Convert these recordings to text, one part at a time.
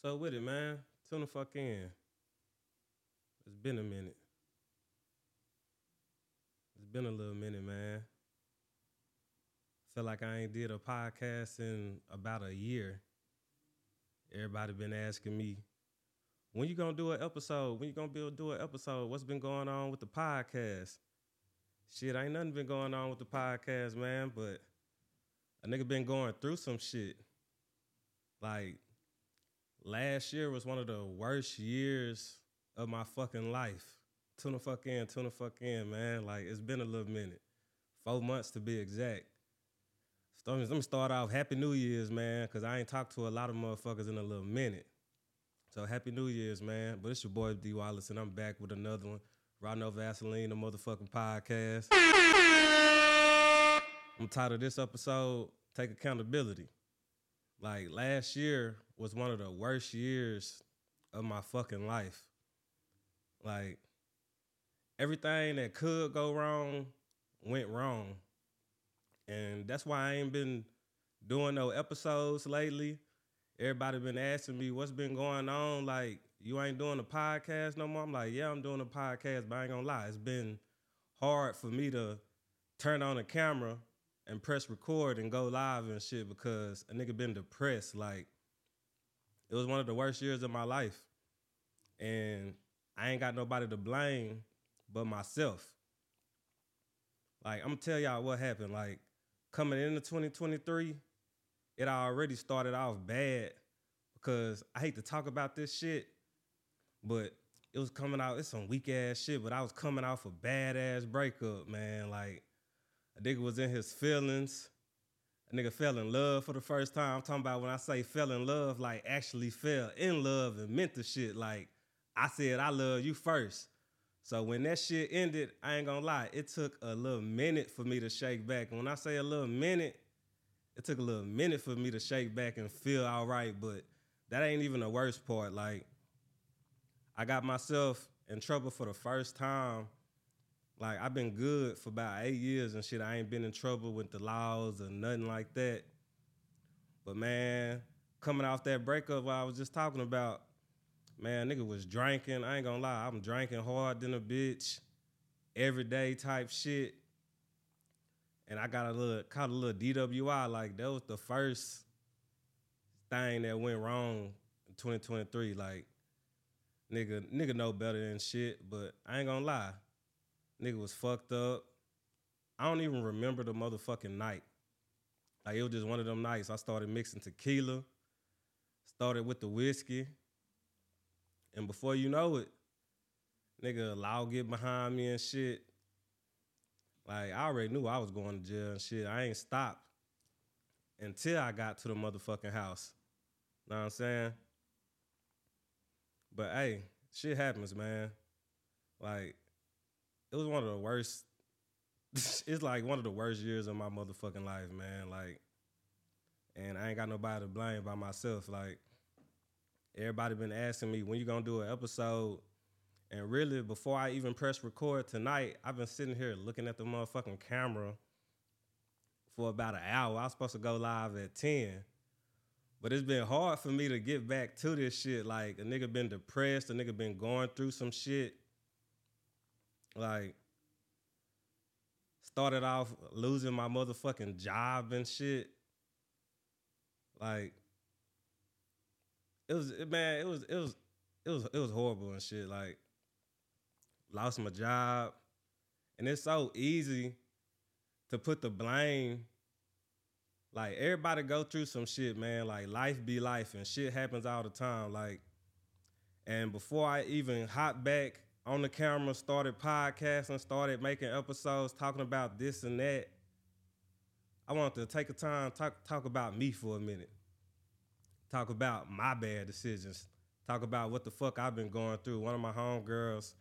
What's up with it, man? Tune the fuck in. It's been a minute. It's been a little minute, man. Feel like I ain't did a podcast in about a year. Everybody been asking me, when you gonna do an episode? When you gonna be able to do an episode? What's been going on with the podcast? Shit, ain't nothing been going on with the podcast, man, but a nigga been going through some shit. Like last year was one of the worst years of my fucking life. Tune the fuck in, tune the fuck in, man. Like it's been a little minute. Four months to be exact. So let me start off. Happy New Year's, man, because I ain't talked to a lot of motherfuckers in a little minute. So happy New Year's, man. But it's your boy D Wallace, and I'm back with another one. Rhino Vaseline, the motherfucking podcast. I'm tired of this episode. Take accountability. Like last year was one of the worst years of my fucking life. Like everything that could go wrong went wrong. And that's why I ain't been doing no episodes lately. Everybody been asking me what's been going on. Like, you ain't doing a podcast no more. I'm like, yeah, I'm doing a podcast, but I ain't gonna lie. It's been hard for me to turn on a camera and press record and go live and shit because a nigga been depressed. Like, it was one of the worst years of my life. And I ain't got nobody to blame but myself. Like, I'm gonna tell y'all what happened. Like, coming into 2023, it already started off bad because I hate to talk about this shit, but it was coming out, it's some weak ass shit, but I was coming off a badass breakup, man. Like, a nigga was in his feelings. A nigga fell in love for the first time. I'm talking about when I say fell in love, like actually fell in love and meant the shit. Like, I said, I love you first. So when that shit ended, I ain't gonna lie, it took a little minute for me to shake back. And when I say a little minute, it took a little minute for me to shake back and feel all right. But that ain't even the worst part. Like, I got myself in trouble for the first time. Like, I've been good for about eight years and shit. I ain't been in trouble with the laws or nothing like that. But man, coming off that breakup I was just talking about, man, nigga was drinking. I ain't gonna lie, I'm drinking hard than a bitch, everyday type shit. And I got a little caught a little DWI. Like that was the first thing that went wrong in 2023. Like nigga, nigga know better than shit, but I ain't gonna lie, nigga was fucked up. I don't even remember the motherfucking night. Like it was just one of them nights. I started mixing tequila, started with the whiskey, and before you know it, nigga, law get behind me and shit. Like I already knew I was going to jail and shit. I ain't stopped until I got to the motherfucking house. Know what I'm saying? But hey, shit happens, man. Like, it was one of the worst. it's like one of the worst years of my motherfucking life, man. Like, and I ain't got nobody to blame by myself. Like, everybody been asking me when you gonna do an episode. And really, before I even press record tonight, I've been sitting here looking at the motherfucking camera for about an hour. I was supposed to go live at 10. But it's been hard for me to get back to this shit. Like a nigga been depressed, a nigga been going through some shit. Like started off losing my motherfucking job and shit. Like it was man, it was it was it was it was horrible and shit. Like lost my job. And it's so easy to put the blame like everybody go through some shit, man. Like life be life and shit happens all the time. Like, and before I even hop back on the camera, started podcasting, started making episodes talking about this and that. I wanted to take a time talk talk about me for a minute. Talk about my bad decisions. Talk about what the fuck I've been going through. One of my homegirls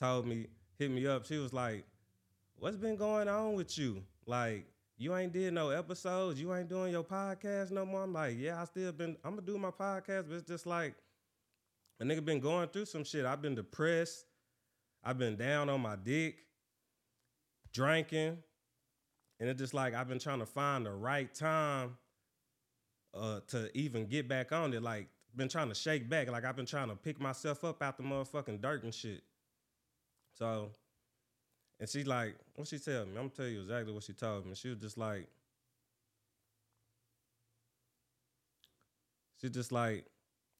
told me, hit me up. She was like, "What's been going on with you? Like, you ain't did no episodes. You ain't doing your podcast no more." I'm like, "Yeah, I still been. I'm gonna do my podcast, but it's just like a nigga been going through some shit. I've been depressed. I've been down on my dick, drinking, and it's just like I've been trying to find the right time uh, to even get back on it. Like been trying to shake back. Like I've been trying to pick myself up out the motherfucking dirt and shit. So, and she's like, what she tell me? I'm gonna tell you exactly what she told me. She was just like, she just like,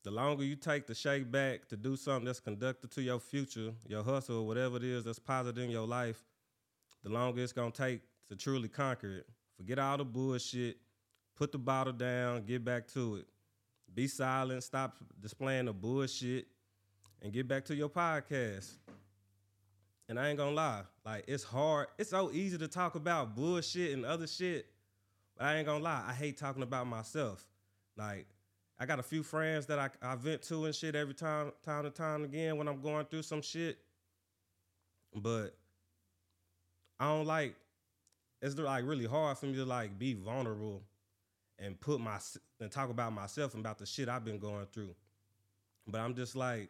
the longer you take to shake back to do something that's conducted to your future, your hustle, whatever it is that's positive in your life, the longer it's gonna take to truly conquer it. Forget all the bullshit. Put the bottle down. Get back to it. Be silent. Stop displaying the bullshit, and get back to your podcast. And I ain't gonna lie, like it's hard. It's so easy to talk about bullshit and other shit, but I ain't gonna lie. I hate talking about myself. Like I got a few friends that I, I vent to and shit every time, time to time again when I'm going through some shit. But I don't like. It's like really hard for me to like be vulnerable and put my and talk about myself and about the shit I've been going through. But I'm just like,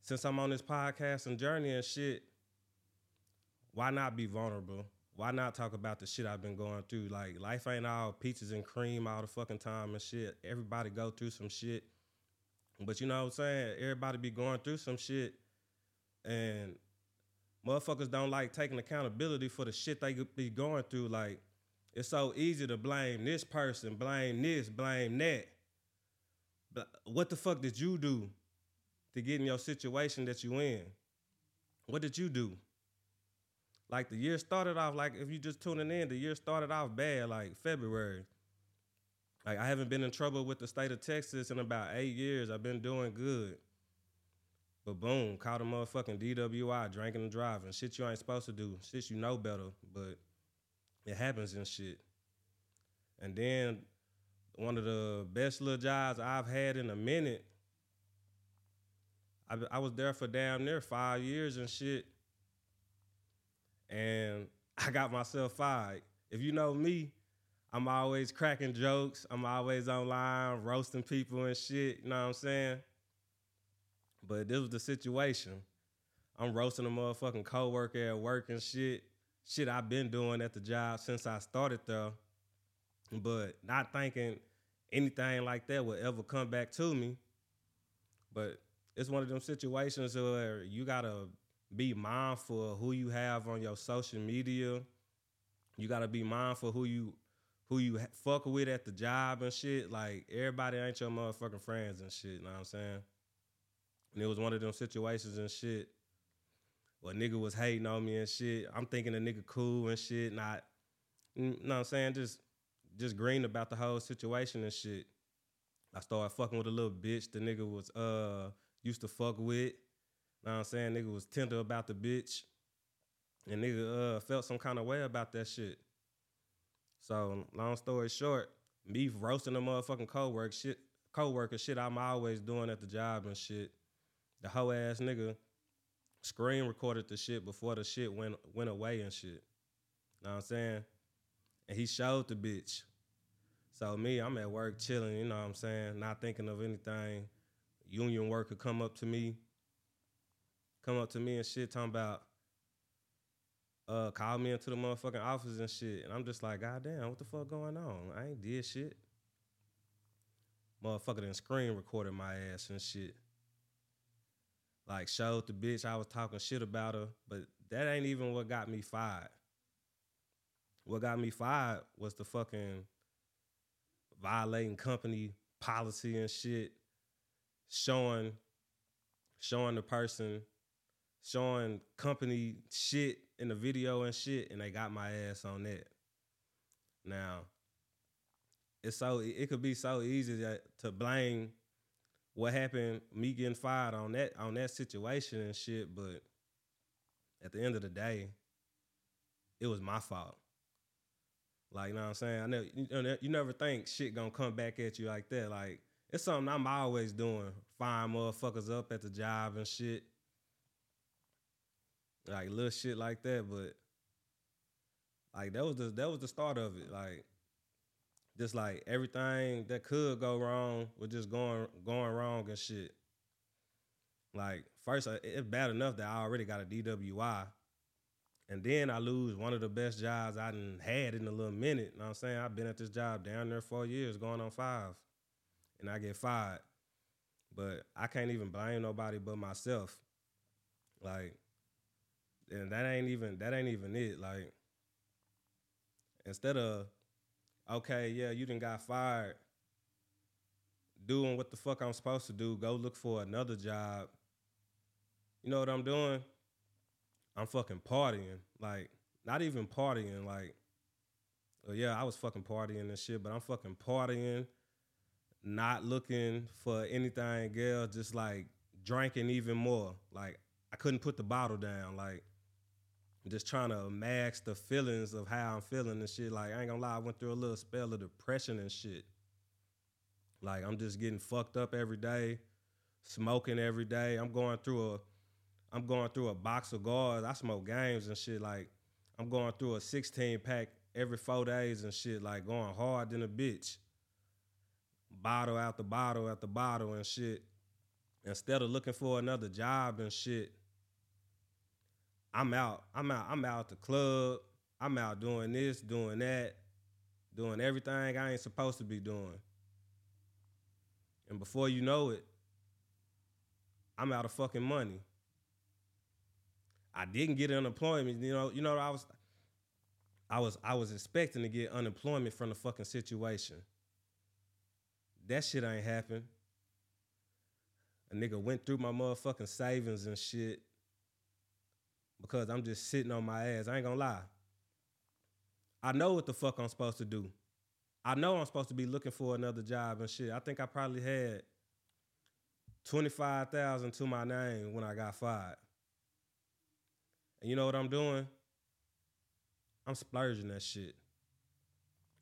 since I'm on this podcast and journey and shit, why not be vulnerable? Why not talk about the shit I've been going through? Like life ain't all peaches and cream all the fucking time and shit. Everybody go through some shit. But you know what I'm saying? Everybody be going through some shit. And motherfuckers don't like taking accountability for the shit they be going through. Like, it's so easy to blame this person, blame this, blame that. But what the fuck did you do to get in your situation that you in? What did you do? Like the year started off, like if you just tuning in, the year started off bad, like February. Like I haven't been in trouble with the state of Texas in about eight years. I've been doing good. But boom, caught a motherfucking DWI, drinking and driving. Shit you ain't supposed to do. Shit you know better, but it happens and shit. And then one of the best little jobs I've had in a minute. I, I was there for damn near five years and shit. And I got myself fired. If you know me, I'm always cracking jokes. I'm always online roasting people and shit. You know what I'm saying? But this was the situation. I'm roasting a motherfucking coworker at work and shit. Shit I've been doing at the job since I started though. But not thinking anything like that would ever come back to me. But it's one of them situations where you gotta be mindful of who you have on your social media. You gotta be mindful who you who you fuck with at the job and shit. Like everybody ain't your motherfucking friends and shit. You know what I'm saying? And it was one of them situations and shit where nigga was hating on me and shit. I'm thinking the nigga cool and shit, not, you know what I'm saying? Just, just green about the whole situation and shit. I started fucking with a little bitch the nigga was, uh, used to fuck with. Know what I'm saying? Nigga was tender about the bitch. And nigga uh, felt some kind of way about that shit. So, long story short, me roasting a motherfucking co-worker shit, co-worker shit I'm always doing at the job and shit the hoe ass nigga screen recorded the shit before the shit went went away and shit. Know what I'm saying? And he showed the bitch. So me, I'm at work chilling, you know what I'm saying, not thinking of anything. Union worker come up to me, come up to me and shit, talking about uh call me into the motherfucking office and shit. And I'm just like, God damn, what the fuck going on? I ain't did shit. Motherfucker done screen recorded my ass and shit like showed the bitch I was talking shit about her, but that ain't even what got me fired. What got me fired was the fucking violating company policy and shit, showing showing the person, showing company shit in the video and shit, and they got my ass on that. Now, it's so it could be so easy to, to blame what happened, me getting fired on that on that situation and shit, but at the end of the day, it was my fault. Like, you know what I'm saying? I never you, you never think shit gonna come back at you like that. Like, it's something I'm always doing. Firing motherfuckers up at the job and shit. Like little shit like that, but like that was the that was the start of it. Like just like everything that could go wrong was just going going wrong and shit. Like first, uh, it's bad enough that I already got a DWI, and then I lose one of the best jobs I done had in a little minute. You know what I'm saying? I've been at this job down there four years, going on five, and I get fired. But I can't even blame nobody but myself. Like, and that ain't even that ain't even it. Like, instead of, okay, yeah, you didn't got fired, doing what the fuck I'm supposed to do, go look for another job. You know what I'm doing? I'm fucking partying. Like, not even partying, like, yeah, I was fucking partying and shit, but I'm fucking partying, not looking for anything else, just like drinking even more. Like, I couldn't put the bottle down. Like, just trying to mask the feelings of how I'm feeling and shit. Like, I ain't gonna lie, I went through a little spell of depression and shit. Like, I'm just getting fucked up every day, smoking every day. I'm going through a I'm going through a box of guards. I smoke games and shit. Like, I'm going through a 16 pack every four days and shit, like going hard than a bitch. Bottle after bottle after bottle and shit. Instead of looking for another job and shit, I'm out. I'm out. I'm out the club. I'm out doing this, doing that, doing everything I ain't supposed to be doing. And before you know it, I'm out of fucking money. I didn't get unemployment. You know, you know, I was I was I was expecting to get unemployment from the fucking situation. That shit ain't happened. A nigga went through my motherfucking savings and shit because I'm just sitting on my ass. I ain't gonna lie. I know what the fuck I'm supposed to do. I know I'm supposed to be looking for another job and shit. I think I probably had 25,000 to my name when I got fired. And you know what I'm doing? I'm splurging that shit.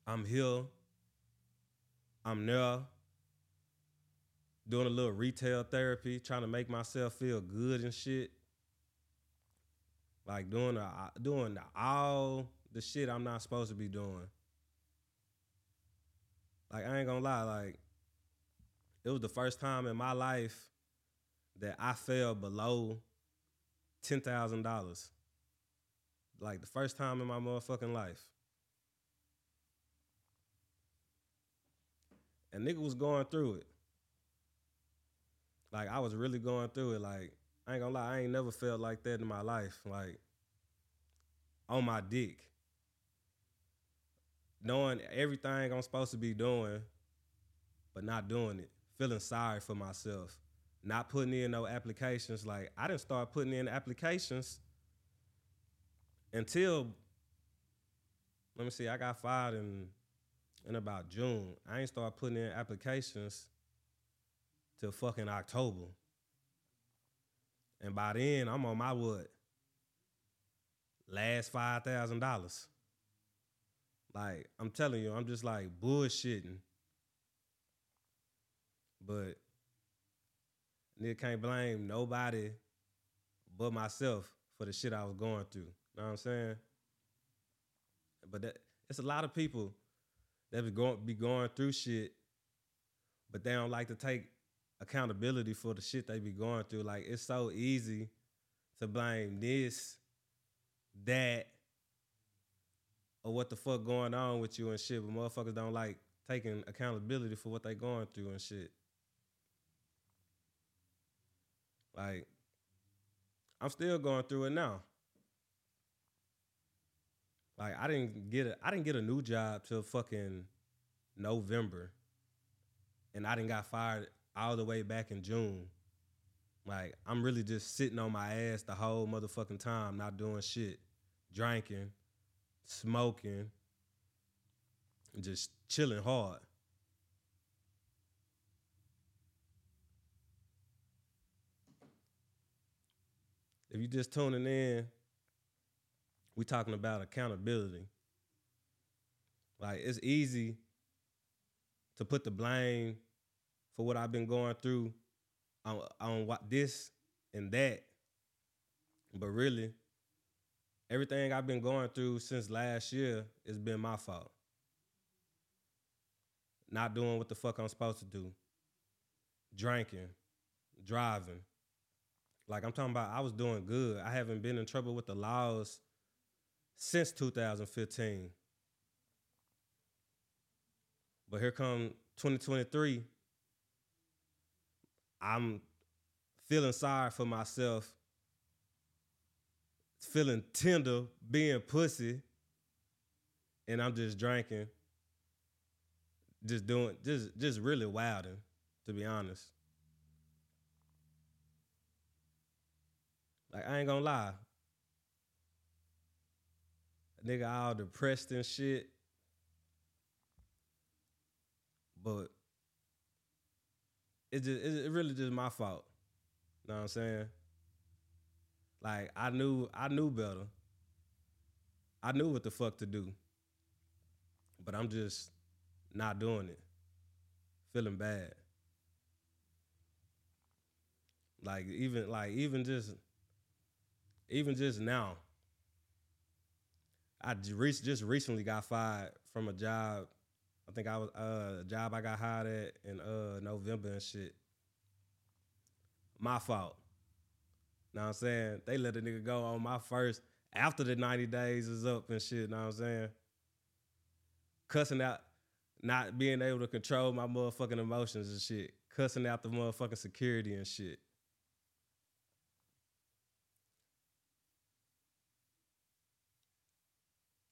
I'm here. I'm there. Doing a little retail therapy, trying to make myself feel good and shit. Like doing a, uh, doing all the shit I'm not supposed to be doing. Like I ain't gonna lie, like it was the first time in my life that I fell below ten thousand dollars. Like the first time in my motherfucking life. And nigga was going through it. Like I was really going through it. Like I ain't gonna lie, I ain't never felt like that in my life. Like on my dick. Knowing everything I'm supposed to be doing, but not doing it. Feeling sorry for myself. Not putting in no applications. Like I didn't start putting in applications until let me see, I got fired in in about June. I ain't start putting in applications till fucking October. And by then, I'm on my what? Last five thousand dollars. Like, I'm telling you, I'm just like bullshitting. But nigga can't blame nobody but myself for the shit I was going through. Know what I'm saying? But that, it's a lot of people that be going be going through shit, but they don't like to take accountability for the shit they be going through. Like it's so easy to blame this, that, or what the fuck going on with you and shit. But motherfuckers don't like taking accountability for what they going through and shit. Like, I'm still going through it now. Like I didn't get a I didn't get a new job till fucking November. And I didn't got fired all the way back in June. Like I'm really just sitting on my ass the whole motherfucking time, not doing shit, drinking, smoking, just chilling hard. If you're just tuning in, we're talking about accountability. Like it's easy to put the blame for what I've been going through on on what this and that. But really, everything I've been going through since last year has been my fault. Not doing what the fuck I'm supposed to do. Drinking, driving. Like I'm talking about I was doing good. I haven't been in trouble with the laws since 2015. But here come 2023. I'm feeling sorry for myself, feeling tender, being pussy, and I'm just drinking, just doing, just just really wilding, to be honest. Like I ain't gonna lie, nigga all depressed and shit. But it just it really just my fault. you Know what I'm saying? Like I knew I knew better. I knew what the fuck to do. But I'm just not doing it. Feeling bad. Like even like even just even just now. I just recently got fired from a job. I think I was uh, job I got hired at in uh, November and shit. My fault. Know what I'm saying? They let a nigga go on my first after the 90 days is up and shit, know what I'm saying? Cussing out, not being able to control my motherfucking emotions and shit. Cussing out the motherfucking security and shit.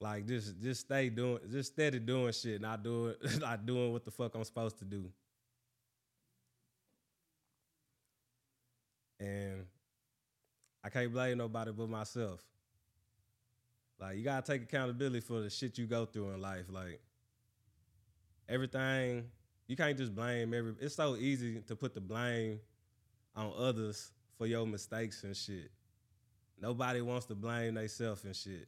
Like just just stay doing just steady doing shit, not doing not doing what the fuck I'm supposed to do. And I can't blame nobody but myself. Like you gotta take accountability for the shit you go through in life. Like everything, you can't just blame every. It's so easy to put the blame on others for your mistakes and shit. Nobody wants to blame themselves and shit.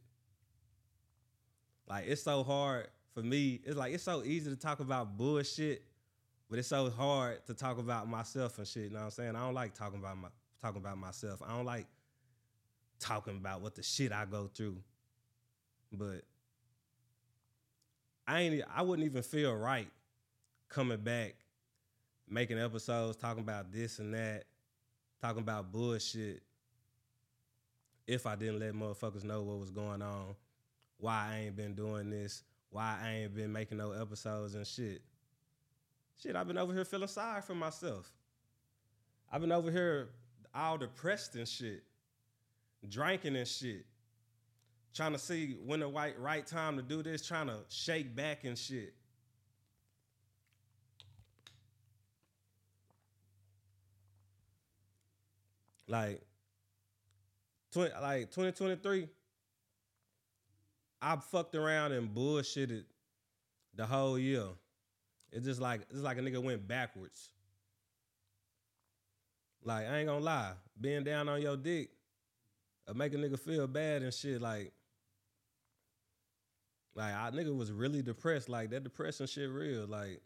Like it's so hard for me. It's like it's so easy to talk about bullshit, but it's so hard to talk about myself and shit. You know what I'm saying? I don't like talking about my talking about myself. I don't like talking about what the shit I go through. But I ain't I wouldn't even feel right coming back, making episodes talking about this and that, talking about bullshit if I didn't let motherfuckers know what was going on why I ain't been doing this, why I ain't been making no episodes and shit. Shit, I've been over here feeling sorry for myself. I've been over here all depressed and shit, drinking and shit, trying to see when the right, right time to do this, trying to shake back and shit. Like, 20, like 2023, I fucked around and bullshitted the whole year. It's just like it's like a nigga went backwards. Like I ain't gonna lie, being down on your dick, or make a nigga feel bad and shit. Like, like I nigga was really depressed. Like that depression shit real. Like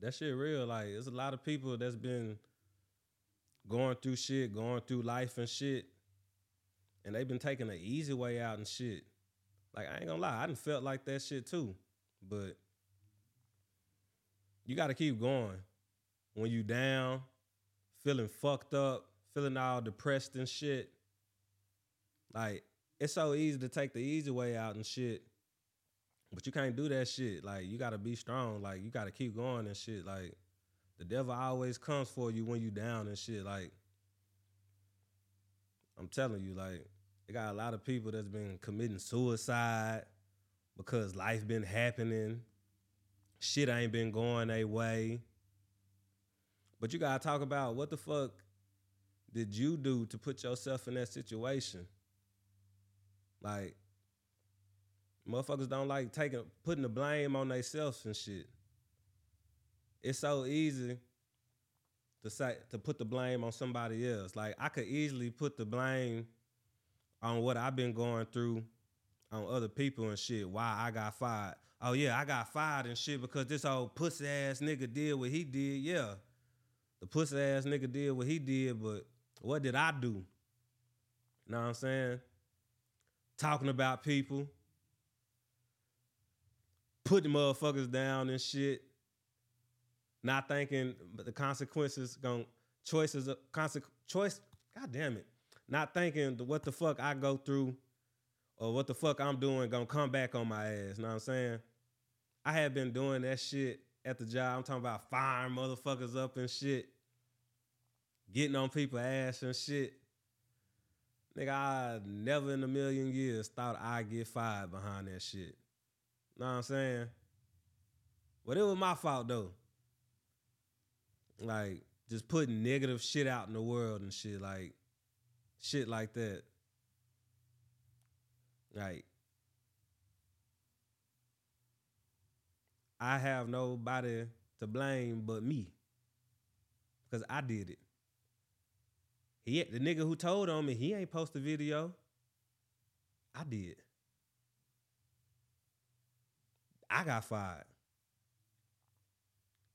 that shit real. Like there's a lot of people that's been going through shit, going through life and shit, and they've been taking the easy way out and shit. Like I ain't gonna lie, I didn't felt like that shit too. But you gotta keep going. When you down, feeling fucked up, feeling all depressed and shit. Like, it's so easy to take the easy way out and shit. But you can't do that shit. Like, you gotta be strong. Like, you gotta keep going and shit. Like, the devil always comes for you when you down and shit. Like, I'm telling you, like, they got a lot of people that's been committing suicide because life been happening. Shit ain't been going their way. But you gotta talk about what the fuck did you do to put yourself in that situation? Like, motherfuckers don't like taking putting the blame on themselves and shit. It's so easy to say to put the blame on somebody else. Like I could easily put the blame on what I've been going through on other people and shit. Why I got fired? Oh yeah, I got fired and shit because this old pussy ass nigga did what he did. Yeah, the pussy ass nigga did what he did, but what did I do? Know what I'm saying? Talking about people, putting motherfuckers down and shit, not thinking the consequences going choices uh, consequence choice. God damn it not thinking what the fuck I go through or what the fuck I'm doing gonna come back on my ass. Know what I'm saying? I had been doing that shit at the job. I'm talking about firing motherfuckers up and shit. getting on people ass and shit. Nigga, I never in a million years thought I'd get fired behind that shit. Know what I'm saying? But it was my fault though. Like, just putting negative shit out in the world and shit, like shit like that. Like, I have nobody to blame but me. Cause I did it. He the nigga who told on me, he ain't post a video. I did. I got fired.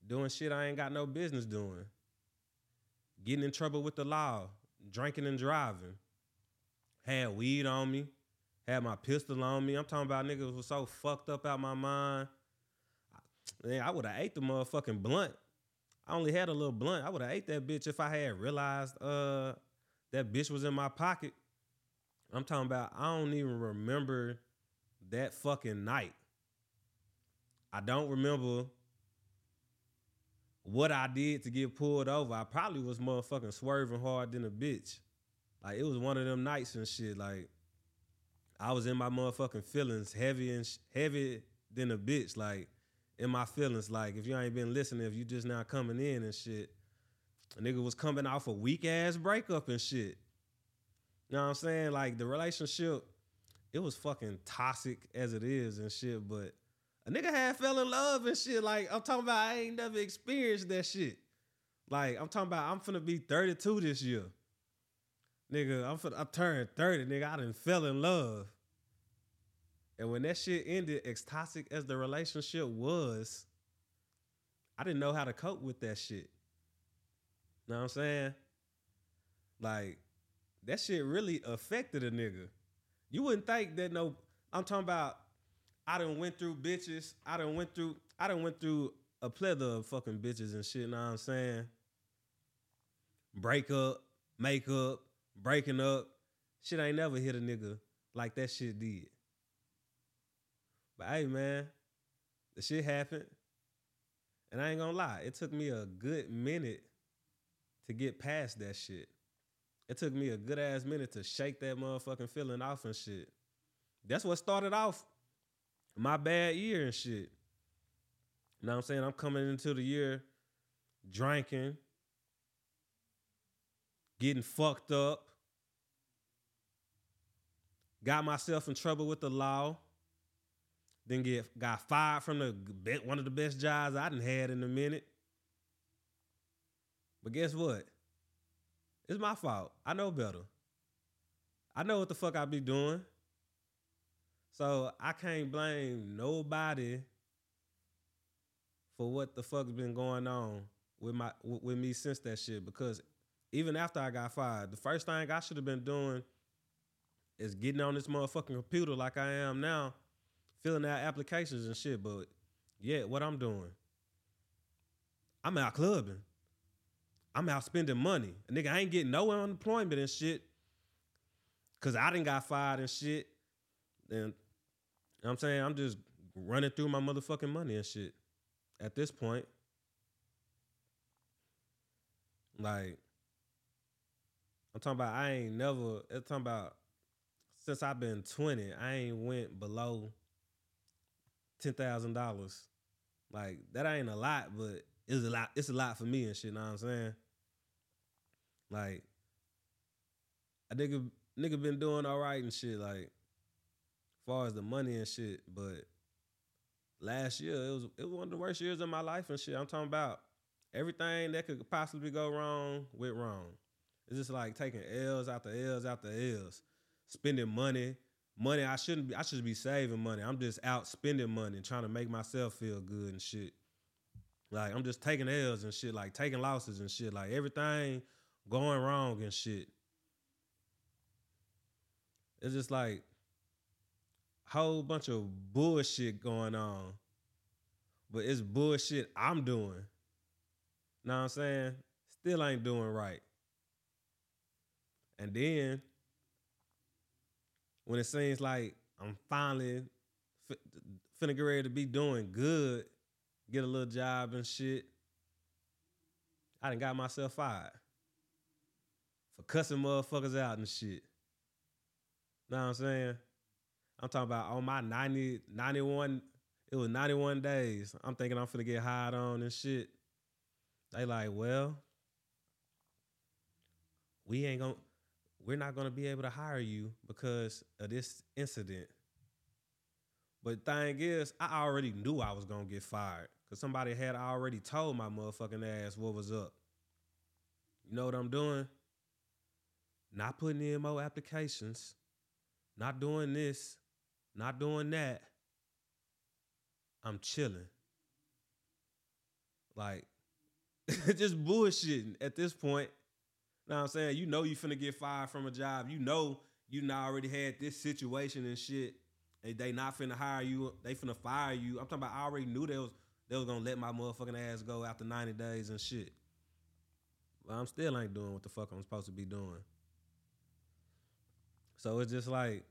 Doing shit I ain't got no business doing. Getting in trouble with the law, drinking and driving. Had weed on me, had my pistol on me. I'm talking about niggas was so fucked up out my mind. Man, I would have ate the motherfucking blunt I only had a little blunt. I would have ate that bitch if I had realized uh that bitch was in my pocket. I'm talking about I don't even remember that fucking night. I don't remember what I did to get pulled over. I probably was motherfucking swerving hard than a bitch. Like it was one of them nights and shit. Like I was in my motherfucking feelings, heavy and sh- heavy than a bitch. Like in my feelings. Like if you ain't been listening, if you just now coming in and shit, a nigga was coming off a weak ass breakup and shit. You know what I'm saying? Like the relationship, it was fucking toxic as it is and shit. But a nigga had fell in love and shit. Like I'm talking about, I ain't never experienced that shit. Like I'm talking about, I'm finna be 32 this year. Nigga, I'm finna, I turned 30, nigga. I done fell in love. And when that shit ended, as toxic as the relationship was, I didn't know how to cope with that shit. Know what I'm saying? Like, that shit really affected a nigga. You wouldn't think that no, I'm talking about I done went through bitches. I done went through, I done went through a plethora of fucking bitches and shit, know what I'm saying? Break up, make up, breaking up. Shit ain't never hit a nigga like that shit did. But hey, man, the shit happened. And I ain't gonna lie, it took me a good minute to get past that shit. It took me a good ass minute to shake that motherfucking feeling off and shit. That's what started off my bad year and shit. You know what I'm saying? I'm coming into the year drinking, getting fucked up, got myself in trouble with the law. Then get got fired from the one of the best jobs I didn't had in a minute. But guess what? It's my fault. I know better. I know what the fuck I be doing. So I can't blame nobody for what the fuck's been going on with my with me since that shit. Because even after I got fired, the first thing I should have been doing is getting on this motherfucking computer like I am now filling out applications and shit. But yeah, what I'm doing, I'm out clubbing. I'm out spending money. Nigga, I ain't getting no unemployment and shit. Cause I didn't got fired and shit. You know I'm saying I'm just running through my motherfucking money and shit. At this point. Like, I'm talking about I ain't never, it's talking about since I've been 20, I ain't went below ten thousand dollars. Like that ain't a lot, but it's a lot. It's a lot for me and shit. Know what I'm saying? Like a nigga nigga been doing all right and shit. Like far as the money and shit, but last year it was it was one of the worst years of my life and shit. I'm talking about everything that could possibly go wrong went wrong. It's just like taking L's after L's after L's, spending money money I shouldn't be I should be saving money. I'm just out spending money and trying to make myself feel good and shit. Like I'm just taking L's and shit, like taking losses and shit, like everything going wrong and shit. It's just like whole bunch of bullshit going on. But it's bullshit I'm doing. Know what I'm saying? Still ain't doing right. And then when it seems like I'm finally finna get ready to be doing good, get a little job and shit, I done got myself fired. for cussing motherfuckers out and shit. Know what I'm saying? I'm talking about on my 90, 91, it was 91 days. I'm thinking I'm finna get hired on and shit. They like, well, we ain't gonna, we're not gonna be able to hire you because of this incident. But thing is, I already knew I was gonna get fired because somebody had already told my motherfucking ass what was up. You know what I'm doing? Not putting in more applications, not doing this, not doing that. I'm chilling. Like, just bullshitting at this point. Know what I'm saying? You know you finna get fired from a job. You know you not already had this situation and shit. And they not finna hire you. They finna fire you. I'm talking about I already knew they was they was gonna let my motherfucking ass go after 90 days and shit. But I'm still ain't doing what the fuck I'm supposed to be doing. So it's just like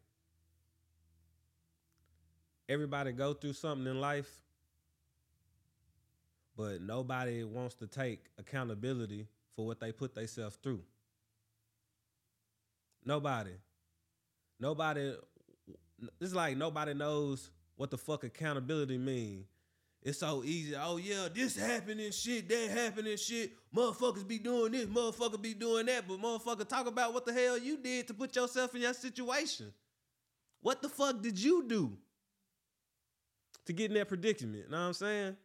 everybody go through something in life, but nobody wants to take accountability for what they put themselves through. Nobody. Nobody it's like nobody knows what the fuck accountability mean. It's so easy. Oh yeah, this happening shit, that happening shit. Motherfuckers be doing this, motherfucker be doing that, but motherfucker talk about what the hell you did to put yourself in your situation. What the fuck did you do to get in that predicament? Know what I'm saying?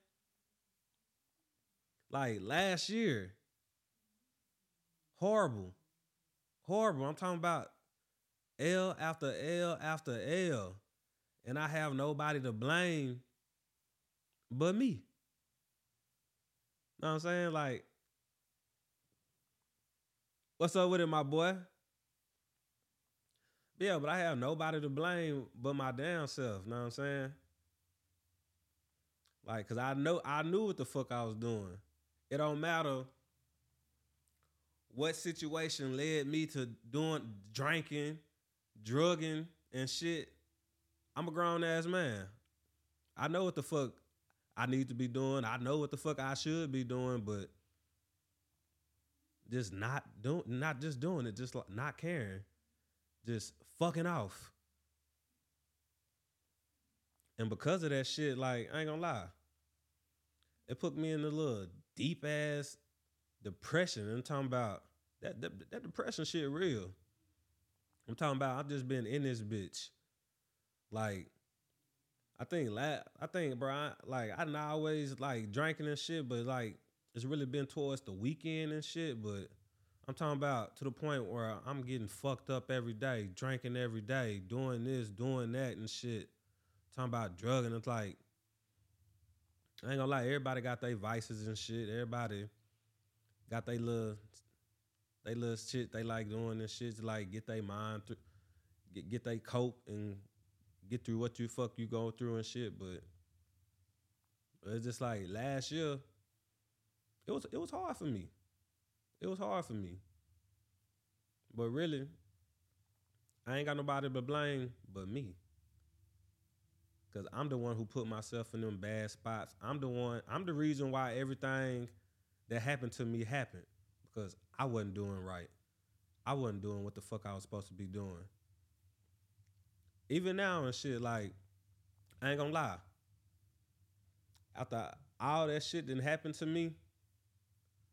Like last year, horrible, horrible. I'm talking about L after L after L, and I have nobody to blame but me. Know what I'm saying? Like, what's up with it, my boy? Yeah, but I have nobody to blame but my damn self. You know what I'm saying? Like, cause I know I knew what the fuck I was doing. It don't matter what situation led me to doing drinking, drugging, and shit. I'm a grown ass man. I know what the fuck I need to be doing. I know what the fuck I should be doing, but just not doing, not just doing it, just like not caring, just fucking off. And because of that shit, like I ain't gonna lie, it put me in a little deep ass depression. I'm talking about that, that that depression shit real. I'm talking about I've just been in this bitch, like I think la- I think bro, I, like I not always like drinking and shit, but like it's really been towards the weekend and shit. But I'm talking about to the point where I'm getting fucked up every day, drinking every day, doing this, doing that and shit. Talking about drug, and it's like I ain't gonna lie, everybody got their vices and shit. Everybody got their little they little shit they like doing and shit to like get their mind through get get their cope and get through what you fuck you go through and shit. But it's just like last year, it was it was hard for me. It was hard for me. But really, I ain't got nobody to blame but me. Cause I'm the one who put myself in them bad spots. I'm the one, I'm the reason why everything that happened to me happened. Because I wasn't doing right. I wasn't doing what the fuck I was supposed to be doing even now and shit, like, I ain't gonna lie. After all that shit didn't happen to me,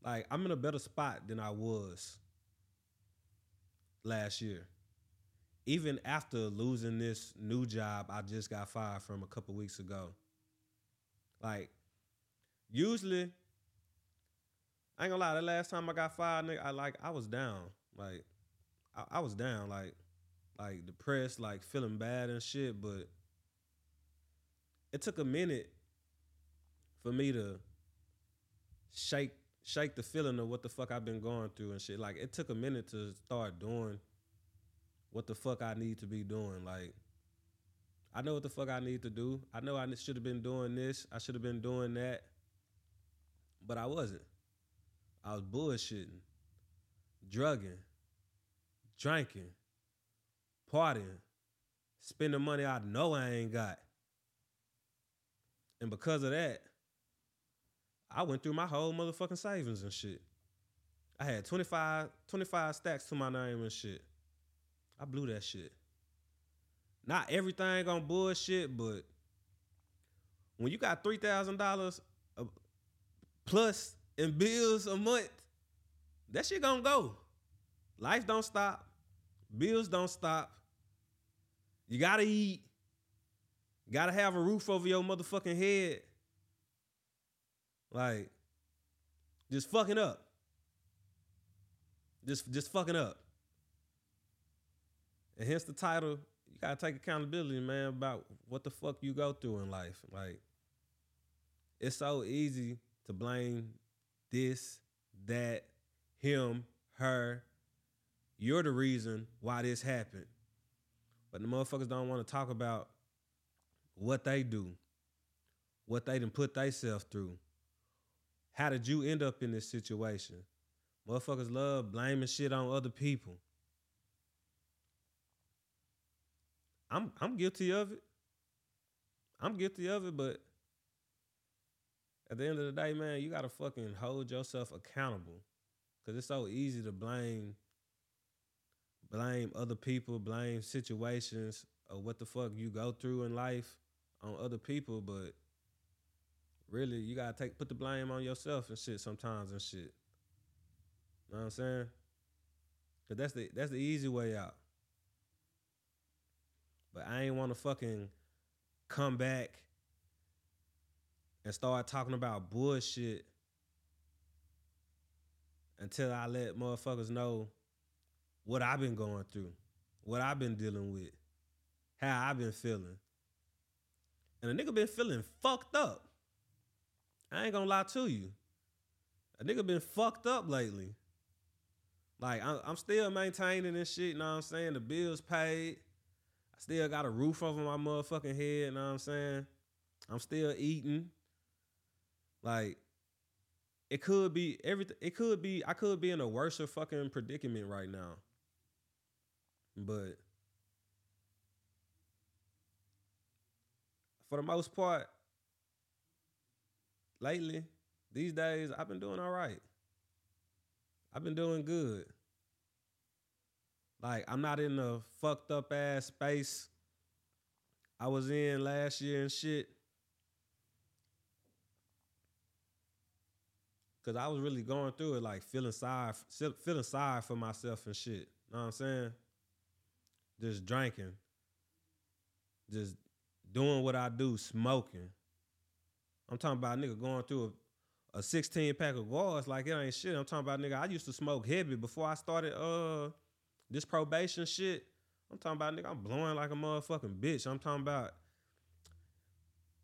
like I'm in a better spot than I was last year. Even after losing this new job I just got fired from a couple weeks ago. Like, usually, I ain't gonna lie, the last time I got fired, nigga, I like I was down. Like, I, I was down. Like, like depressed, like feeling bad and shit. But it took a minute for me to shake shake the feeling of what the fuck I've been going through and shit. Like it took a minute to start doing what the fuck I need to be doing. Like I know what the fuck I need to do. I know I should have been doing this. I should have been doing that. But I wasn't. I was bullshitting, drugging, drinking, partying, spending money I know I ain't got. And because of that, I went through my whole motherfucking savings and shit. I had 25, 25 stacks to my name and shit. I blew that shit. Not everything on bullshit, but when you got three thousand dollars uh, plus in bills a month, that shit gonna go. Life don't stop. Bills don't stop. You gotta eat. You gotta have a roof over your motherfucking head. Like, just fucking up. Just just fucking up. And hence the title, you gotta take accountability, man, about what the fuck you go through in life. Like, it's so easy to blame this, that, him, her. You're the reason why this happened. But the motherfuckers don't want to talk about what they do, what they done put themselves through. How did you end up in this situation? Motherfuckers love blaming shit on other people. I'm I'm guilty of it. I'm guilty of it, but at the end of the day, man, you gotta fucking hold yourself accountable. Cause it's so easy to blame blame other people, blame situations of what the fuck you go through in life on other people, but really you gotta take put the blame on yourself and shit sometimes and shit. You know what I'm saying? Cause that's the that's the easy way out. But I ain't wanna fucking come back and start talking about bullshit until I let motherfuckers know what I've been going through, what I've been dealing with, how I've been feeling. And a nigga been feeling fucked up. I ain't gonna lie to you. A nigga been fucked up lately. Like I'm still maintaining this shit, you know what I'm saying? The bills paid. I still got a roof over my motherfucking head, you know what I'm saying? I'm still eating. Like it could be everything. It could be I could be in a worse fucking predicament right now. But for the most part, lately, these days, I've been doing all right. I've been doing good. Like I'm not in the fucked up ass space I was in last year and shit. Cause I was really going through it, like feeling sorry, feeling sorry for myself and shit. Know what I'm saying? Just drinking, just doing what I do, smoking. I'm talking about nigga going through a, a 16 pack of guards like it ain't shit. I'm talking about nigga. I used to smoke heavy before I started uh this probation shit. I'm talking about nigga. I'm blowing like a motherfucking bitch. I'm talking about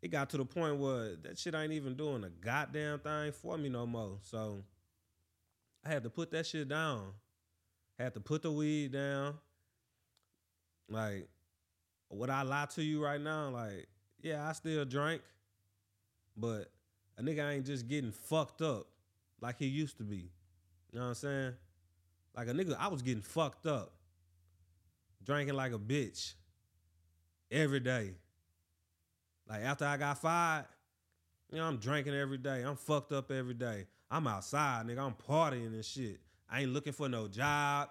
it got to the point where that shit ain't even doing a goddamn thing for me no more. So I had to put that shit down. Had to put the weed down. Like, would I lie to you right now? Like, yeah, I still drink, but a nigga ain't just getting fucked up like he used to be. You know what I'm saying? Like a nigga, I was getting fucked up, drinking like a bitch every day. Like after I got fired, you know, I'm drinking every day. I'm fucked up every day. I'm outside, nigga. I'm partying and shit. I ain't looking for no job.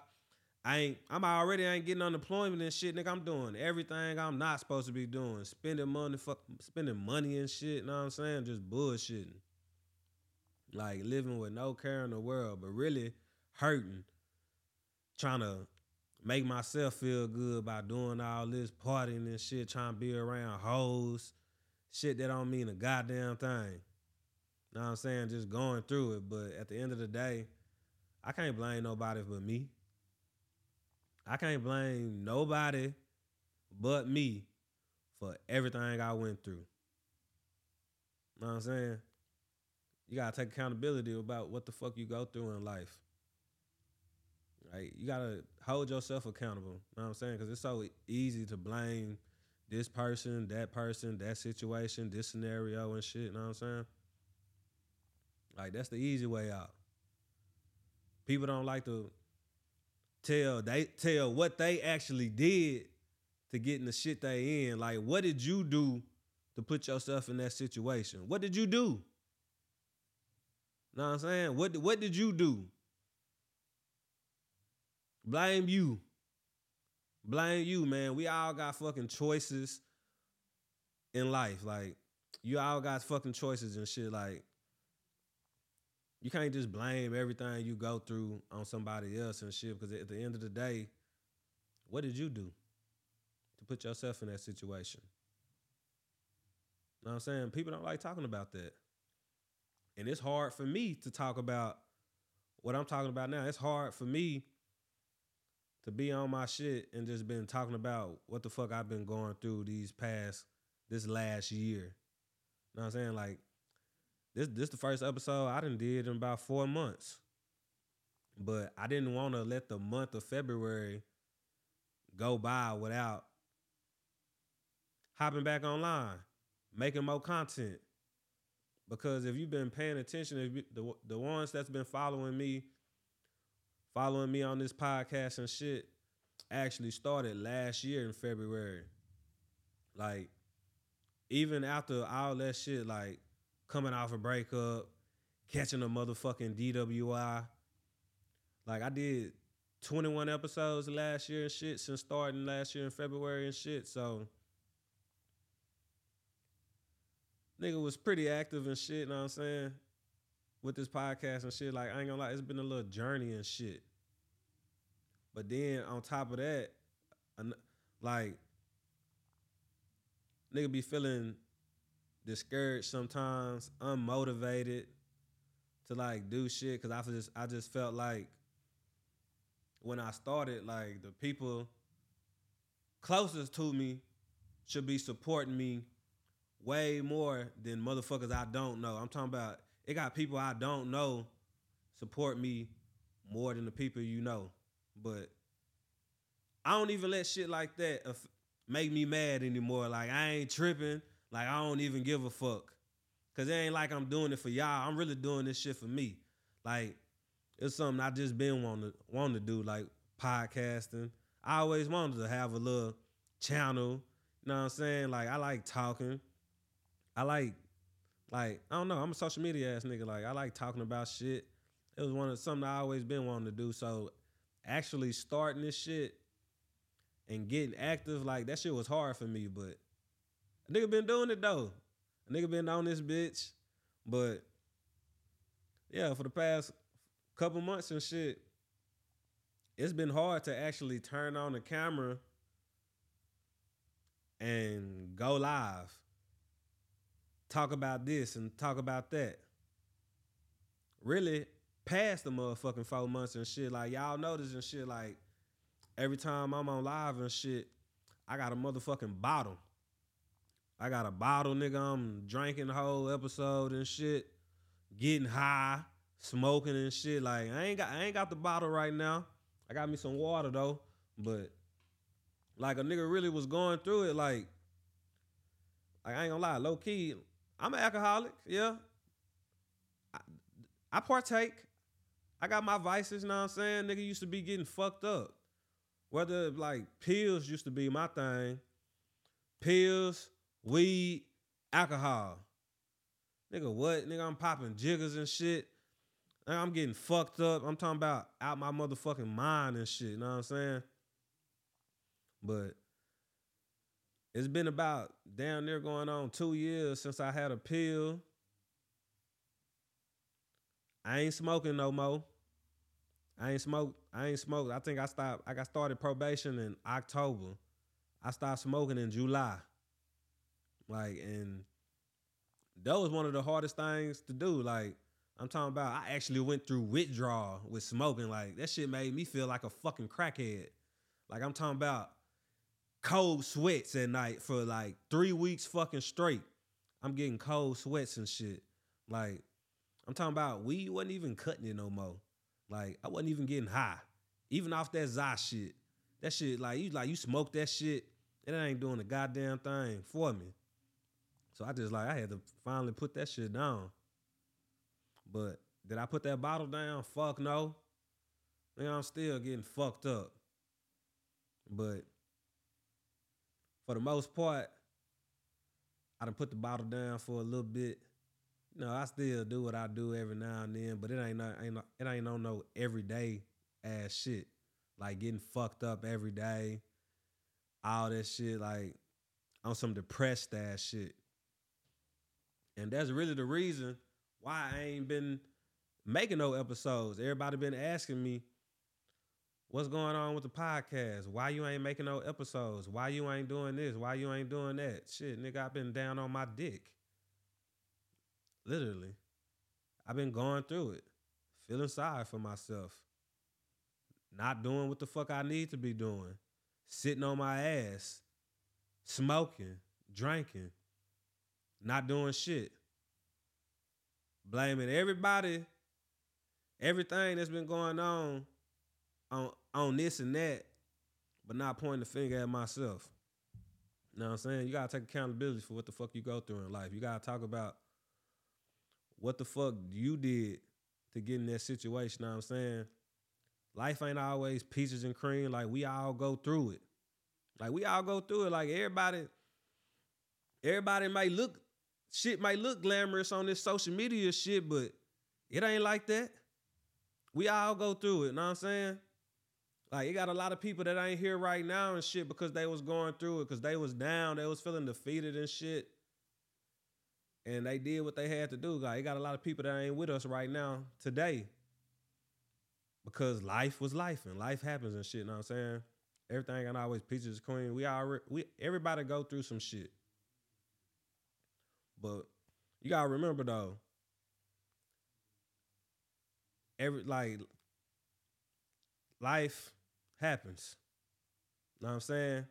I ain't. I'm already ain't getting unemployment and shit, nigga. I'm doing everything I'm not supposed to be doing. Spending money, fuck, spending money and shit. You know what I'm saying? Just bullshitting. Like living with no care in the world, but really hurting. Trying to make myself feel good by doing all this partying and shit. Trying to be around hoes shit that don't mean a goddamn thing. You know what I'm saying? Just going through it. But at the end of the day, I can't blame nobody but me. I can't blame nobody but me for everything I went through. You know what I'm saying? You gotta take accountability about what the fuck you go through in life. Right? You gotta hold yourself accountable. You know what I'm saying? Because it's so easy to blame this person, that person, that situation, this scenario and shit. You know what I'm saying? Like that's the easy way out. People don't like to tell they tell what they actually did to get in the shit they in. Like, what did you do to put yourself in that situation? What did you do? Know what I'm saying? What what did you do? Blame you. Blame you, man. We all got fucking choices in life. Like, you all got fucking choices and shit. Like, you can't just blame everything you go through on somebody else and shit. Because at the end of the day, what did you do to put yourself in that situation? You Know what I'm saying? People don't like talking about that. And it's hard for me to talk about what I'm talking about now. It's hard for me to be on my shit and just been talking about what the fuck I've been going through these past this last year. You know what I'm saying? Like this this the first episode I done did in about four months. But I didn't want to let the month of February go by without hopping back online, making more content. Because if you've been paying attention, if you, the the ones that's been following me, following me on this podcast and shit, actually started last year in February. Like, even after all that shit, like coming off a breakup, catching a motherfucking DWI. Like I did 21 episodes last year and shit since starting last year in February and shit. So nigga was pretty active and shit, you know what I'm saying? With this podcast and shit. Like I ain't gonna lie, it's been a little journey and shit. But then on top of that, like nigga be feeling discouraged sometimes, unmotivated to like do shit. Cause I just I just felt like when I started, like the people closest to me should be supporting me way more than motherfuckers I don't know. I'm talking about it got people I don't know support me more than the people you know. But I don't even let shit like that make me mad anymore. Like I ain't tripping. Like I don't even give a fuck. Cause it ain't like I'm doing it for y'all. I'm really doing this shit for me. Like it's something I just been wanting to want to do, like podcasting. I always wanted to have a little channel. You know what I'm saying? Like I like talking. I like like I don't know. I'm a social media ass nigga. Like I like talking about shit. It was one of something I always been wanting to do. So actually starting this shit and getting active, like that shit was hard for me. But a nigga been doing it though. A nigga been on this bitch. But yeah, for the past couple months and shit, it's been hard to actually turn on the camera and go live. Talk about this and talk about that. Really past the motherfucking four months and shit. Like y'all notice and shit. Like every time I'm on live and shit, I got a motherfucking bottle. I got a bottle, nigga. I'm drinking the whole episode and shit, getting high, smoking and shit. Like I ain't got I ain't got the bottle right now. I got me some water though, but like a nigga really was going through it. Like, like I ain't gonna lie, low key. I'm an alcoholic. Yeah, I, I partake. I got my vices. You know what I'm saying? Nigga used to be getting fucked up. Whether like pills used to be my thing, pills, weed, alcohol. Nigga, what? Nigga, I'm popping jiggers and shit. I'm getting fucked up. I'm talking about out my motherfucking mind and shit. You know what I'm saying? But it's been about down there going on two years since I had a pill. I ain't smoking no more. I ain't smoked. I ain't smoked. I think I stopped. I got started probation in October. I stopped smoking in July. Like, and that was one of the hardest things to do. Like, I'm talking about I actually went through withdrawal with smoking. Like, that shit made me feel like a fucking crackhead. Like, I'm talking about cold sweats at night for like three weeks fucking straight. I'm getting cold sweats and shit. Like, I'm talking about we wasn't even cutting it no more. Like, I wasn't even getting high. Even off that Za shit. That shit, like, you like you smoke that shit, and it ain't doing a goddamn thing for me. So I just like I had to finally put that shit down. But did I put that bottle down? Fuck no. Man, I'm still getting fucked up. But for the most part, I done put the bottle down for a little bit. You know, I still do what I do every now and then, but it ain't not, ain't it ain't on no everyday ass shit. like getting fucked up every day, all that shit, like on some depressed ass shit. And that's really the reason why I ain't been making no episodes. Everybody been asking me, what's going on with the podcast? Why you ain't making no episodes? Why you ain't doing this? Why you ain't doing that? Shit, nigga, I've been down on my dick. Literally. I've been going through it, feeling sorry for myself, not doing what the fuck I need to be doing, sitting on my ass, smoking, drinking, not doing shit, blaming everybody, everything that's been going on on on this and that, but not pointing the finger at myself. You know what I'm saying? You gotta take accountability for what the fuck you go through in life. You gotta talk about what the fuck you did to get in that situation. You know what I'm saying? Life ain't always peaches and cream. Like we all go through it. Like we all go through it. Like everybody, everybody might look shit might look glamorous on this social media shit, but it ain't like that. We all go through it, you know what I'm saying? Like you got a lot of people that ain't here right now and shit because they was going through it, because they was down, they was feeling defeated and shit. And they did what they had to do. Like you got a lot of people that ain't with us right now today. Because life was life and life happens and shit, you know what I'm saying? Everything ain't always peaches queen. We all we everybody go through some shit. But you gotta remember though, every like life happens. Know what I'm saying?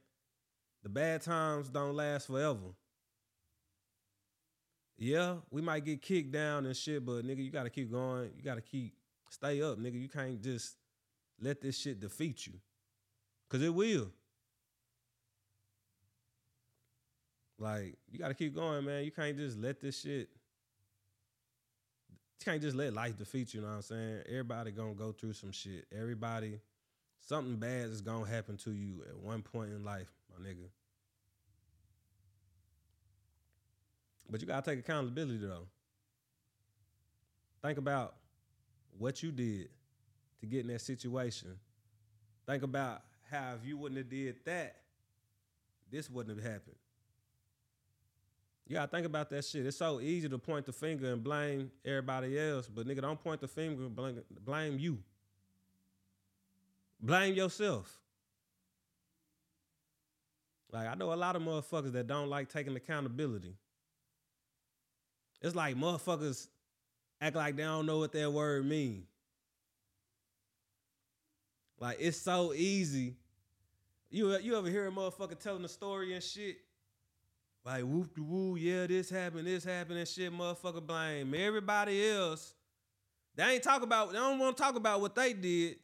The bad times don't last forever. Yeah, we might get kicked down and shit, but nigga, you gotta keep going. You gotta keep stay up, nigga. You can't just let this shit defeat you. Cause it will. Like, you gotta keep going, man. You can't just let this shit. You can't just let life defeat you, you know what I'm saying? Everybody gonna go through some shit. Everybody, something bad is gonna happen to you at one point in life, my nigga. But you gotta take accountability though. Think about what you did to get in that situation. Think about how if you wouldn't have did that, this wouldn't have happened. You gotta think about that shit. It's so easy to point the finger and blame everybody else, but nigga, don't point the finger blame, blame you. Blame yourself. Like I know a lot of motherfuckers that don't like taking accountability. It's like motherfuckers act like they don't know what that word mean. Like it's so easy. You you ever hear a motherfucker telling a story and shit? Like whoop de woo, yeah, this happened, this happened, and shit, motherfucker blame everybody else. They ain't talk about, they don't want to talk about what they did.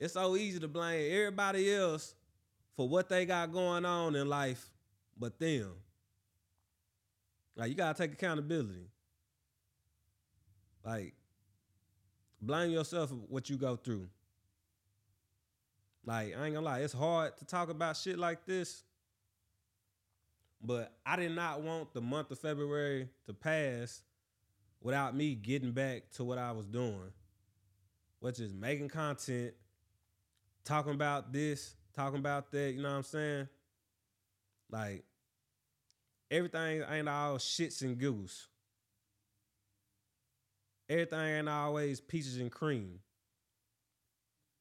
It's so easy to blame everybody else for what they got going on in life, but them. Like you gotta take accountability. Like blame yourself for what you go through. Like I ain't gonna lie, it's hard to talk about shit like this but I did not want the month of February to pass without me getting back to what I was doing, which is making content, talking about this, talking about that, you know what I'm saying? Like, everything ain't all shits and goose. Everything ain't always peaches and cream.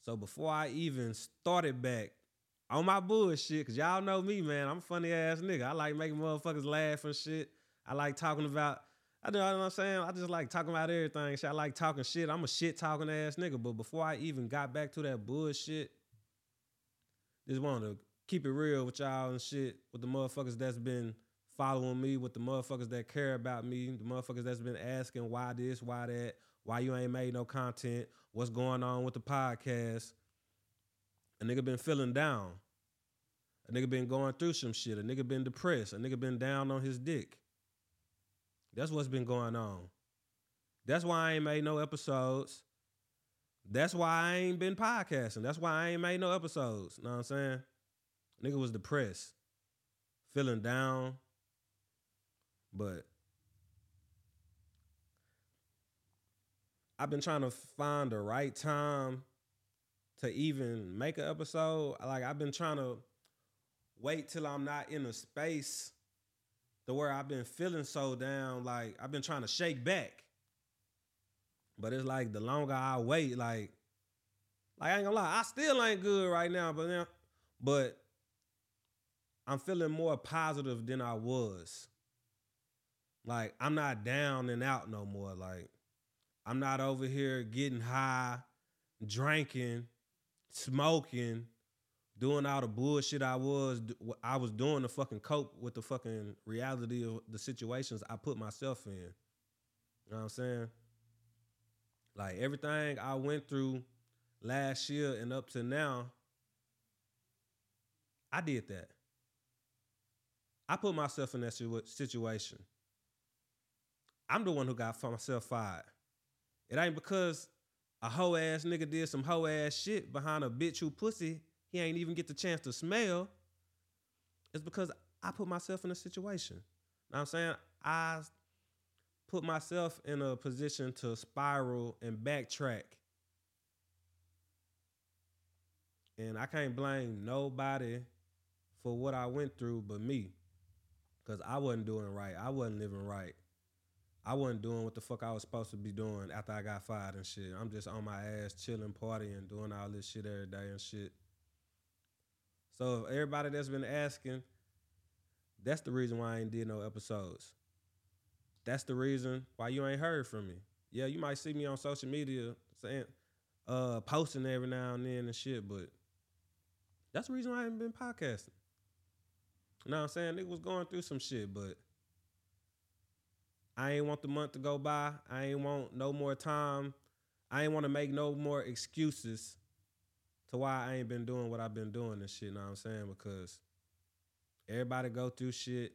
So before I even started back on my bullshit, cause y'all know me, man. I'm a funny ass nigga. I like making motherfuckers laugh and shit. I like talking about. I know what I'm saying. I just like talking about everything. Shit. I like talking shit. I'm a shit talking ass nigga. But before I even got back to that bullshit, just wanted to keep it real with y'all and shit. With the motherfuckers that's been following me, with the motherfuckers that care about me, the motherfuckers that's been asking why this, why that, why you ain't made no content, what's going on with the podcast. A nigga been feeling down. A nigga been going through some shit. A nigga been depressed. A nigga been down on his dick. That's what's been going on. That's why I ain't made no episodes. That's why I ain't been podcasting. That's why I ain't made no episodes. Know what I'm saying? Nigga was depressed, feeling down. But I've been trying to find the right time to even make an episode. Like I've been trying to wait till I'm not in a space to where I've been feeling so down. Like I've been trying to shake back. But it's like the longer I wait, like, like I ain't gonna lie, I still ain't good right now, but now, but I'm feeling more positive than I was. Like I'm not down and out no more. Like I'm not over here getting high, drinking, smoking, doing all the bullshit I was I was doing to fucking cope with the fucking reality of the situations I put myself in. You know what I'm saying? Like everything I went through last year and up to now, I did that. I put myself in that situation. I'm the one who got myself fired. It ain't because a hoe ass nigga did some hoe ass shit behind a bitch who pussy he ain't even get the chance to smell. It's because I put myself in a situation. You know what I'm saying? I put myself in a position to spiral and backtrack. And I can't blame nobody for what I went through but me. Cause I wasn't doing right. I wasn't living right. I wasn't doing what the fuck I was supposed to be doing after I got fired and shit. I'm just on my ass chilling, partying, doing all this shit every day and shit. So everybody that's been asking, that's the reason why I ain't did no episodes. That's the reason why you ain't heard from me. Yeah, you might see me on social media saying, uh, posting every now and then and shit, but that's the reason why I ain't been podcasting. You know what I'm saying? Nigga was going through some shit, but I ain't want the month to go by. I ain't want no more time. I ain't want to make no more excuses to why I ain't been doing what I've been doing and shit. You know what I'm saying? Because everybody go through shit.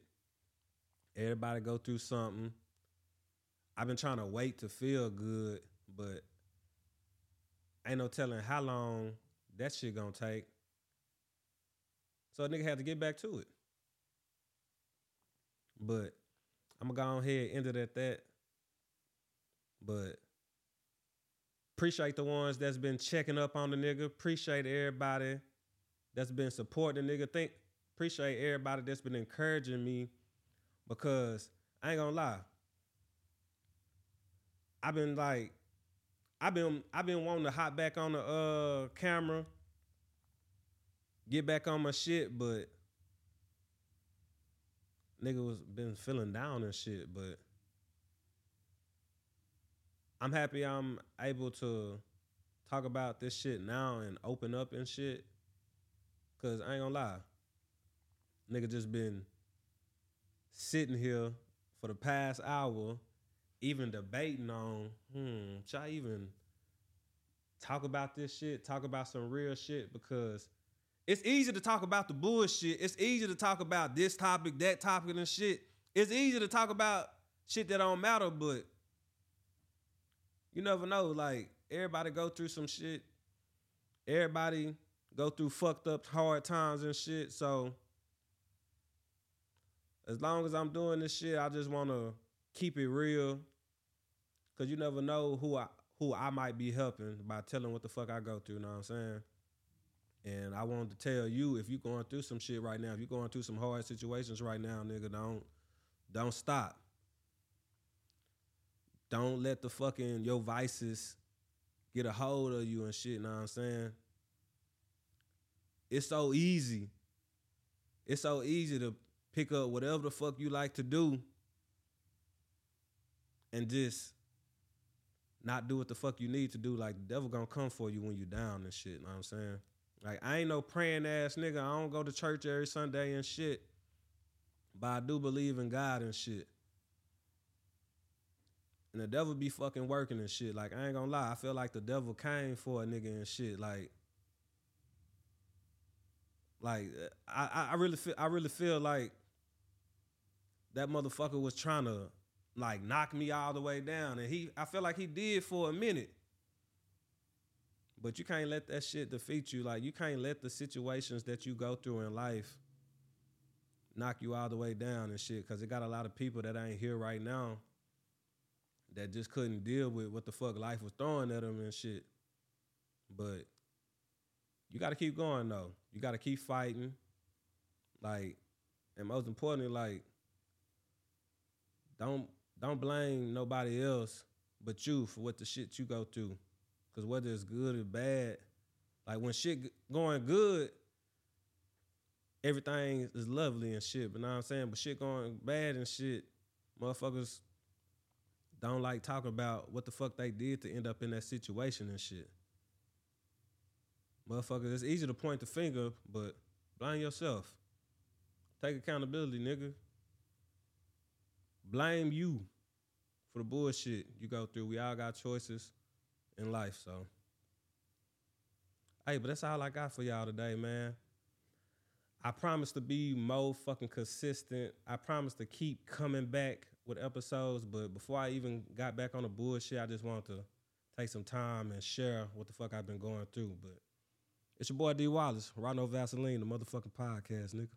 Everybody go through something. I've been trying to wait to feel good, but ain't no telling how long that shit gonna take. So a nigga had to get back to it. But I'm gonna go ahead and end it at that. But appreciate the ones that's been checking up on the nigga. Appreciate everybody that's been supporting the nigga. Think appreciate everybody that's been encouraging me because I ain't gonna lie. I've been like, I've been I've been wanting to hop back on the uh camera, get back on my shit, but nigga was been feeling down and shit. But I'm happy I'm able to talk about this shit now and open up and shit. Cause I ain't gonna lie, nigga just been sitting here for the past hour even debating on, hmm, should I even talk about this shit, talk about some real shit? Because it's easy to talk about the bullshit. It's easy to talk about this topic, that topic, and shit. It's easy to talk about shit that don't matter, but you never know. Like, everybody go through some shit. Everybody go through fucked up hard times and shit. So as long as I'm doing this shit, I just want to keep it real, cause you never know who I who I might be helping by telling what the fuck I go through. You know what I'm saying? And I wanted to tell you if you're going through some shit right now, if you're going through some hard situations right now, nigga, don't don't stop. Don't let the fucking your vices get a hold of you and shit, know what I'm saying? It's so easy. It's so easy to pick up whatever the fuck you like to do and just not do what the fuck you need to do. Like the devil gonna come for you when you down and shit. Know what I'm saying? Like I ain't no praying ass nigga. I don't go to church every Sunday and shit. But I do believe in God and shit. And the devil be fucking working and shit. Like I ain't gonna lie, I feel like the devil came for a nigga and shit. Like, like I, I really feel I really feel like that motherfucker was trying to like knock me all the way down. And he I feel like he did for a minute. But you can't let that shit defeat you. Like you can't let the situations that you go through in life knock you all the way down and shit. Cause it got a lot of people that ain't here right now that just couldn't deal with what the fuck life was throwing at them and shit. But you got to keep going though. You got to keep fighting. Like, and most importantly, like, don't don't blame nobody else but you for what the shit you go through. Cause whether it's good or bad, like when shit going good, everything is lovely and shit. But what I'm saying? But shit going bad and shit, motherfuckers don't like talking about what the fuck they did to end up in that situation and shit. Motherfuckers, it's easy to point the finger, but blame yourself. Take accountability, nigga. Blame you for the bullshit you go through. We all got choices in life, so. Hey, but that's all I got for y'all today, man. I promise to be more fucking consistent. I promise to keep coming back with episodes, but before I even got back on the bullshit, I just wanted to take some time and share what the fuck I've been going through. But it's your boy D Wallace, Rhino Vaseline, the motherfucking podcast, nigga.